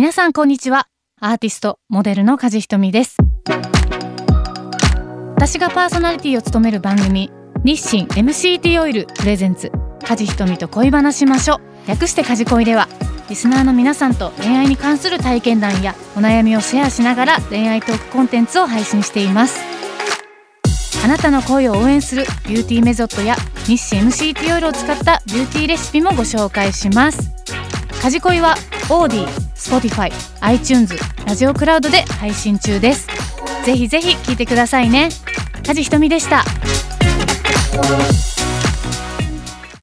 皆さんこんにちは。アーティストモデルの梶ひとみです。私がパーソナリティを務める番組日清 MCT オイルプレゼンツ。梶ひとみと恋話しましょう。略して梶恋ではリスナーの皆さんと恋愛に関する体験談やお悩みをシェアしながら恋愛トークコンテンツを配信しています。あなたの恋を応援するビューティーメソッドや日清 MCT オイルを使ったビューティーレシピもご紹介します。カジコイはオーディ、Spotify、iTunes、ラジオクラウドで配信中です。ぜひぜひ聞いてくださいね。梶ひとみでした。